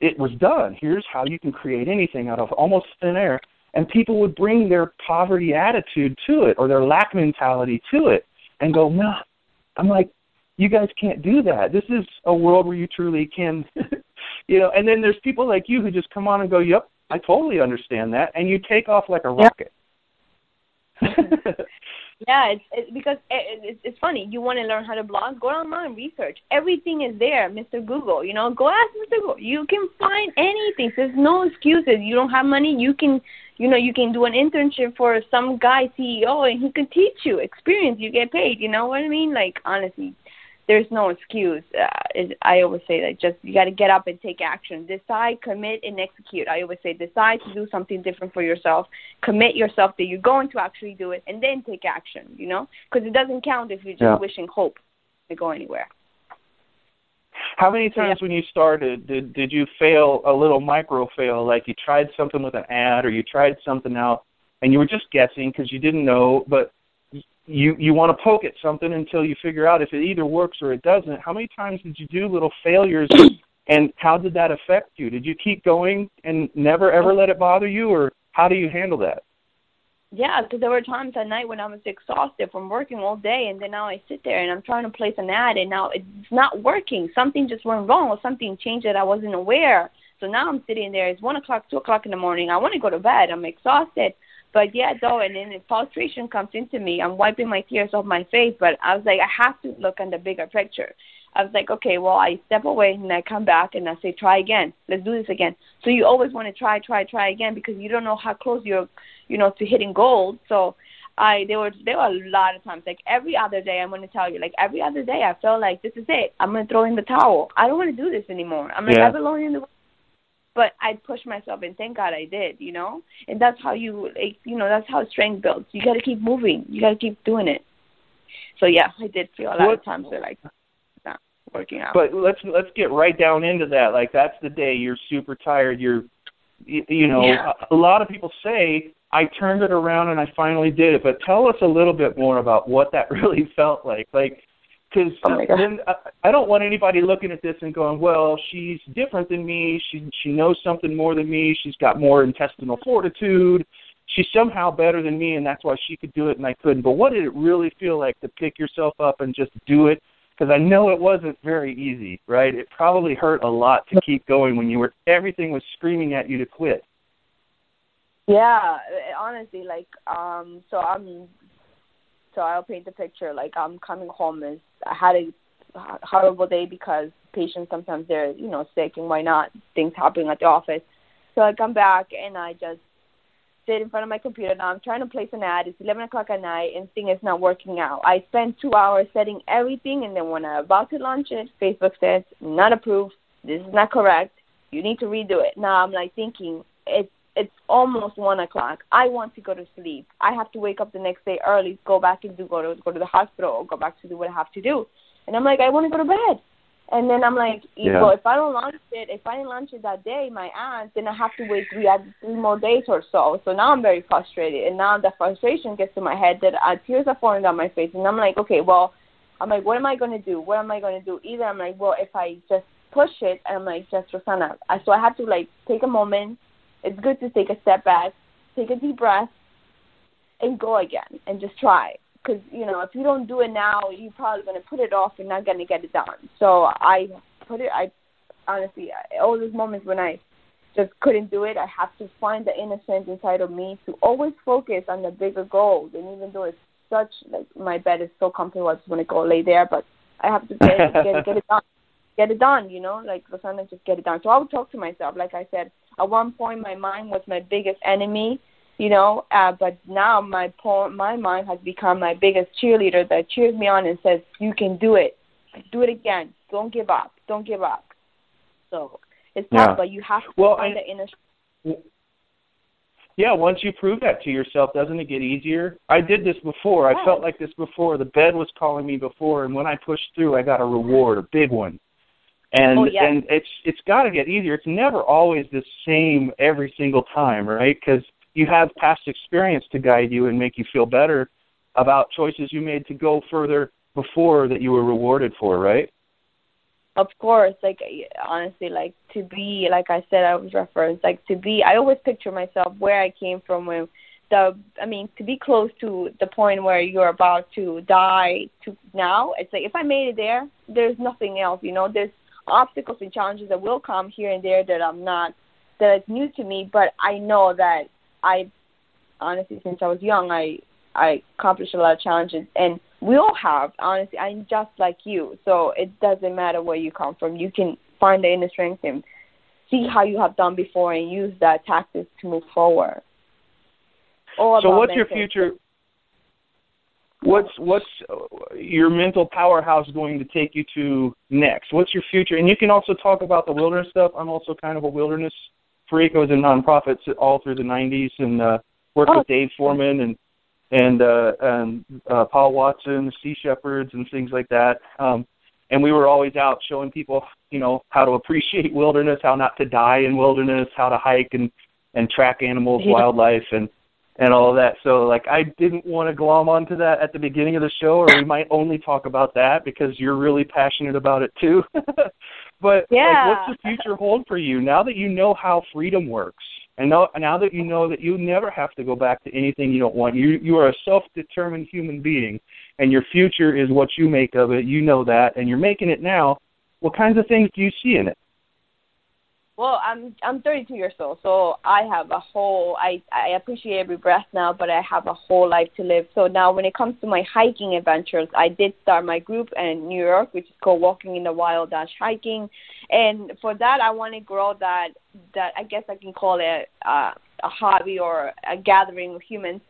it was done. Here's how you can create anything out of almost thin air. And people would bring their poverty attitude to it or their lack mentality to it and go, no. I'm like, you guys can't do that. This is a world where you truly can, [LAUGHS] you know. And then there's people like you who just come on and go, yep, I totally understand that, and you take off like a rocket. [LAUGHS] [LAUGHS] yeah, it's, it's because it, it's, it's funny. You want to learn how to blog? Go online, research. Everything is there, Mr. Google. You know, go ask Mr. Google. You can find anything. There's no excuses. You don't have money. You can, you know, you can do an internship for some guy CEO, and he can teach you. Experience. You get paid. You know what I mean? Like honestly, there's no excuse. Uh, I always say that just you got to get up and take action. Decide, commit, and execute. I always say decide to do something different for yourself. Commit yourself that you're going to actually do it, and then take action. You know, because it doesn't count if you're just yeah. wishing hope to go anywhere. How many times yeah. when you started did did you fail a little micro fail, like you tried something with an ad or you tried something out, and you were just guessing because you didn't know, but you you want to poke at something until you figure out if it either works or it doesn't. How many times did you do little failures, and how did that affect you? Did you keep going and never ever let it bother you, or how do you handle that? Yeah, because there were times at night when I was exhausted from working all day, and then now I sit there and I'm trying to place an ad, and now it's not working. Something just went wrong, or something changed that I wasn't aware. So now I'm sitting there. It's one o'clock, two o'clock in the morning. I want to go to bed. I'm exhausted. But yeah, though, and then frustration comes into me. I'm wiping my tears off my face, but I was like, I have to look at the bigger picture. I was like, okay, well, I step away and I come back and I say, try again. Let's do this again. So you always want to try, try, try again because you don't know how close you're, you know, to hitting gold. So I there were there were a lot of times like every other day I'm going to tell you like every other day I felt like this is it. I'm going to throw in the towel. I don't want to do this anymore. I'm like Yeah. I belong in the but I pushed myself and thank God I did, you know? And that's how you like you know, that's how strength builds. You got to keep moving. You got to keep doing it. So yeah, I did feel a lot What- of times that like not working out. But let's let's get right down into that. Like that's the day you're super tired. You're, you, you know, Yeah. a, a lot of people say I turned it around and I finally did it. But tell us a little bit more about what that [LAUGHS] really felt like. Like, because Oh then I, I don't want anybody looking at this and going, well, she's different than me. She she knows something more than me. She's got more intestinal fortitude. She's somehow better than me, and that's why she could do it and I couldn't. But what did it really feel like to pick yourself up and just do it? because I know it wasn't very easy, right? It probably hurt a lot to keep going when you were everything was screaming at you to quit. Yeah, honestly, like um, so I'm, so I'll paint the picture. Like I'm coming home is I had a horrible day because patients sometimes they're you know sick and why not things happening at the office. So I come back and I just sit in front of my computer. Now I'm trying to place an ad. It's 11 o'clock at night and thing is not working out. I spent two hours setting everything and then when I'm about to launch it, Facebook says not approved. This is not correct. You need to redo it. Now I'm like thinking it's it's almost one o'clock. I want to go to sleep. I have to wake up the next day early, go back and do go to go to the hospital or go back to do what I have to do. And I'm like, I want to go to bed. And then I'm like, Yeah. well, if I don't launch it, if I didn't launch it that day, my aunt, then I have to wait three three more days or so. So now I'm very frustrated, and now the frustration gets to my head that uh, tears are falling down my face, and I'm like, okay, well, I'm like, what am I going to do? What am I going to do? Either I'm like, well, if I just push it, and I'm like, just Rossana. So I have to like take a moment. It's good to take a step back, take a deep breath, and go again, and just try. Because you know, if you don't do it now, you're probably going to put it off and not going to get it done. So I put it. I honestly, I, all those moments when I just couldn't do it, I have to find the innocence inside of me to always focus on the bigger goals. And even though it's such like my bed is so comfortable, I just want to go lay there, but I have to get get, it- get it [LAUGHS] done. Get it done, you know, like Rossana, just get it done. So I would talk to myself. Like I said, at one point, my mind was my biggest enemy, you know, uh, but now my po- my mind has become my biggest cheerleader that cheers me on and says, "You can do it. Do it again. Don't give up. Don't give up." So it's tough, Yeah. but you have to Well, find I- the inner. Yeah, once you prove that to yourself, doesn't it get easier? I did this before. I felt like this before. The bed was calling me before, and when I pushed through, I got a reward, a big one. And Oh, yeah. and it's it's got to get easier. It's never always the same every single time, right? Because you have past experience to guide you and make you feel better about choices you made to go further before that you were rewarded for, right? Of course, like honestly, like to be, like I said, I was referenced, like to be. I always picture myself where I came from, when the, I mean, to be close to the point where you're about to die. To now, it's like if I made it there, there's nothing else. You know, there's obstacles and challenges that will come here and there that I'm not, that is new to me. But I know that I, honestly, since I was young, I I accomplished a lot of challenges, and we all have. Honestly, I'm just like you, so it doesn't matter where you come from. You can find the inner strength and see how you have done before, and use that tactics to move forward. All so what's your future what's what's uh, your mental powerhouse going to take you to next? What's your future? And you can also talk about the wilderness stuff. I'm also kind of a wilderness freak. I was in nonprofits all through the 90s and uh worked Oh. with dave foreman and and uh and uh paul watson sea shepherds and things like that. Um and we were always out showing people you know how to appreciate wilderness how not to die in wilderness how to hike and and track animals Yeah. wildlife and and all of that. So like I didn't want to glom onto that at the beginning of the show or we might only talk about that because you're really passionate about it too. [LAUGHS] but Yeah. like what's the future hold for you now that you know how freedom works? And now, now that you know that you never have to go back to anything you don't want. You you are a self-determined human being and your future is what you make of it. You know that and you're making it now. What kinds of things do you see in it? Well, I'm I'm 32 years old, so I have a whole. I I appreciate every breath now, but I have a whole life to live. So now, when it comes to my hiking adventures, I did start my group in New York, which is called Walking in the Wild Dash Hiking, and for that, I want to grow that. That I guess I can call it uh, a hobby or a gathering of humans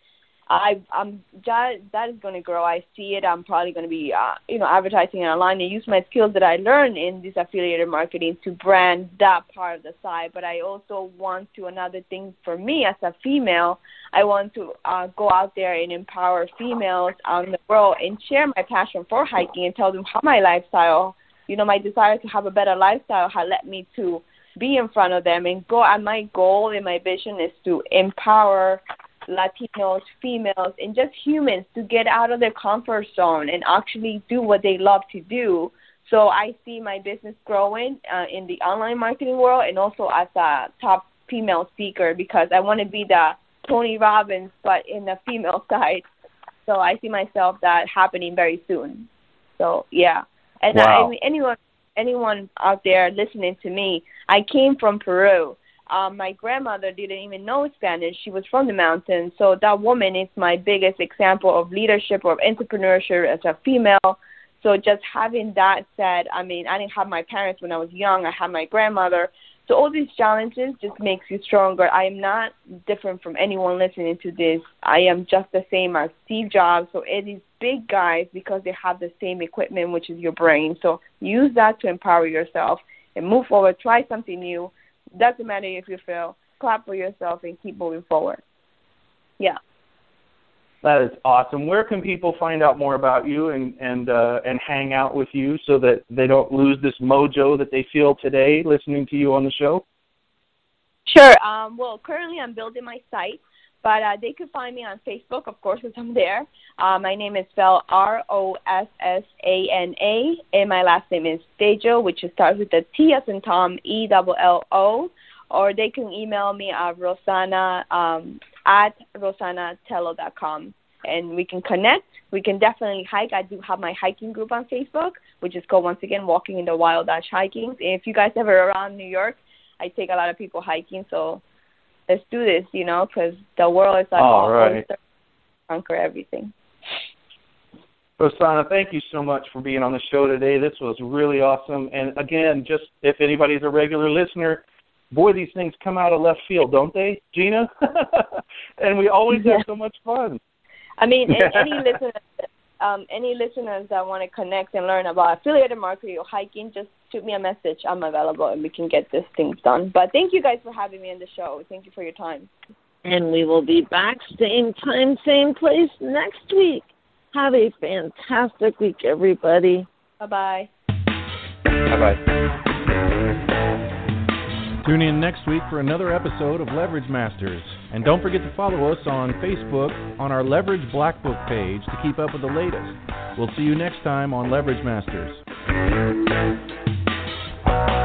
I I'm that that is going to grow. I see it. I'm probably going to be uh, you know advertising online and use my skills that I learned in this affiliated marketing to brand that part of the site. But I also want to another thing for me as a female. I want to uh, go out there and empower females out in the world and share my passion for hiking and tell them how my lifestyle, you know, my desire to have a better lifestyle has led me to be in front of them and go. And my goal and my vision is to empower Latinos, females, and just humans to get out of their comfort zone and actually do what they love to do. So I see my business growing uh, in the online marketing world and also as a top female speaker because I want to be the Tony Robbins, but in the female [LAUGHS] side. So I see myself that happening very soon. So yeah, and wow. I, I mean, anyone anyone out there listening to me, I came from Peru um, my grandmother didn't even know Spanish. She was from the mountains. So that woman is my biggest example of leadership or entrepreneurship as a female. So just having that said, I mean, I didn't have my parents when I was young. I had my grandmother. So all these challenges just makes you stronger. I am not different from anyone listening to this. I am just the same as Steve Jobs. So it is big guys because they have the same equipment, which is your brain. So use that to empower yourself and move forward. Try something new doesn't matter if you fail. Clap for yourself and keep moving forward. Yeah. That is awesome. Where can people find out more about you and and uh, and hang out with you so that they don't lose this mojo that they feel today listening to you on the show? Sure. Um, well, currently I'm building my site, but uh, they could find me on Facebook, of course, because I'm there. Uh, my name is spelled R O S S A N A, and my last name is Tello, which starts with the T as in Tom, E double L O. Or they can email me at Rossana um, at rosanatello.com, and we can connect. We can definitely hike. I do have my hiking group on Facebook, which is called once again Walking in the Wild Dash Hiking. If you guys ever around New York, I take a lot of people hiking, so let's do this, you know, because the world is like all right. conquer everything. Rossana, thank you so much for being on the show today. This was really awesome. And again, just if anybody's a regular listener, boy, these things come out of left field, don't they, Gina? [LAUGHS] and we always yeah. have so much fun. I mean, [LAUGHS] any listener, um, any listeners that want to connect and learn about affiliated marketing or hiking, just shoot me a message. I'm available, and we can get this thing done. But thank you guys for having me on the show. Thank you for your time. And we will be back same time, same place next week. Have a fantastic week, everybody. Bye bye. Bye bye. Tune in next week for another episode of Leverage Masters. And don't forget to follow us on Facebook on our Leverage Black Book page to keep up with the latest. We'll see you next time on Leverage Masters. Bye.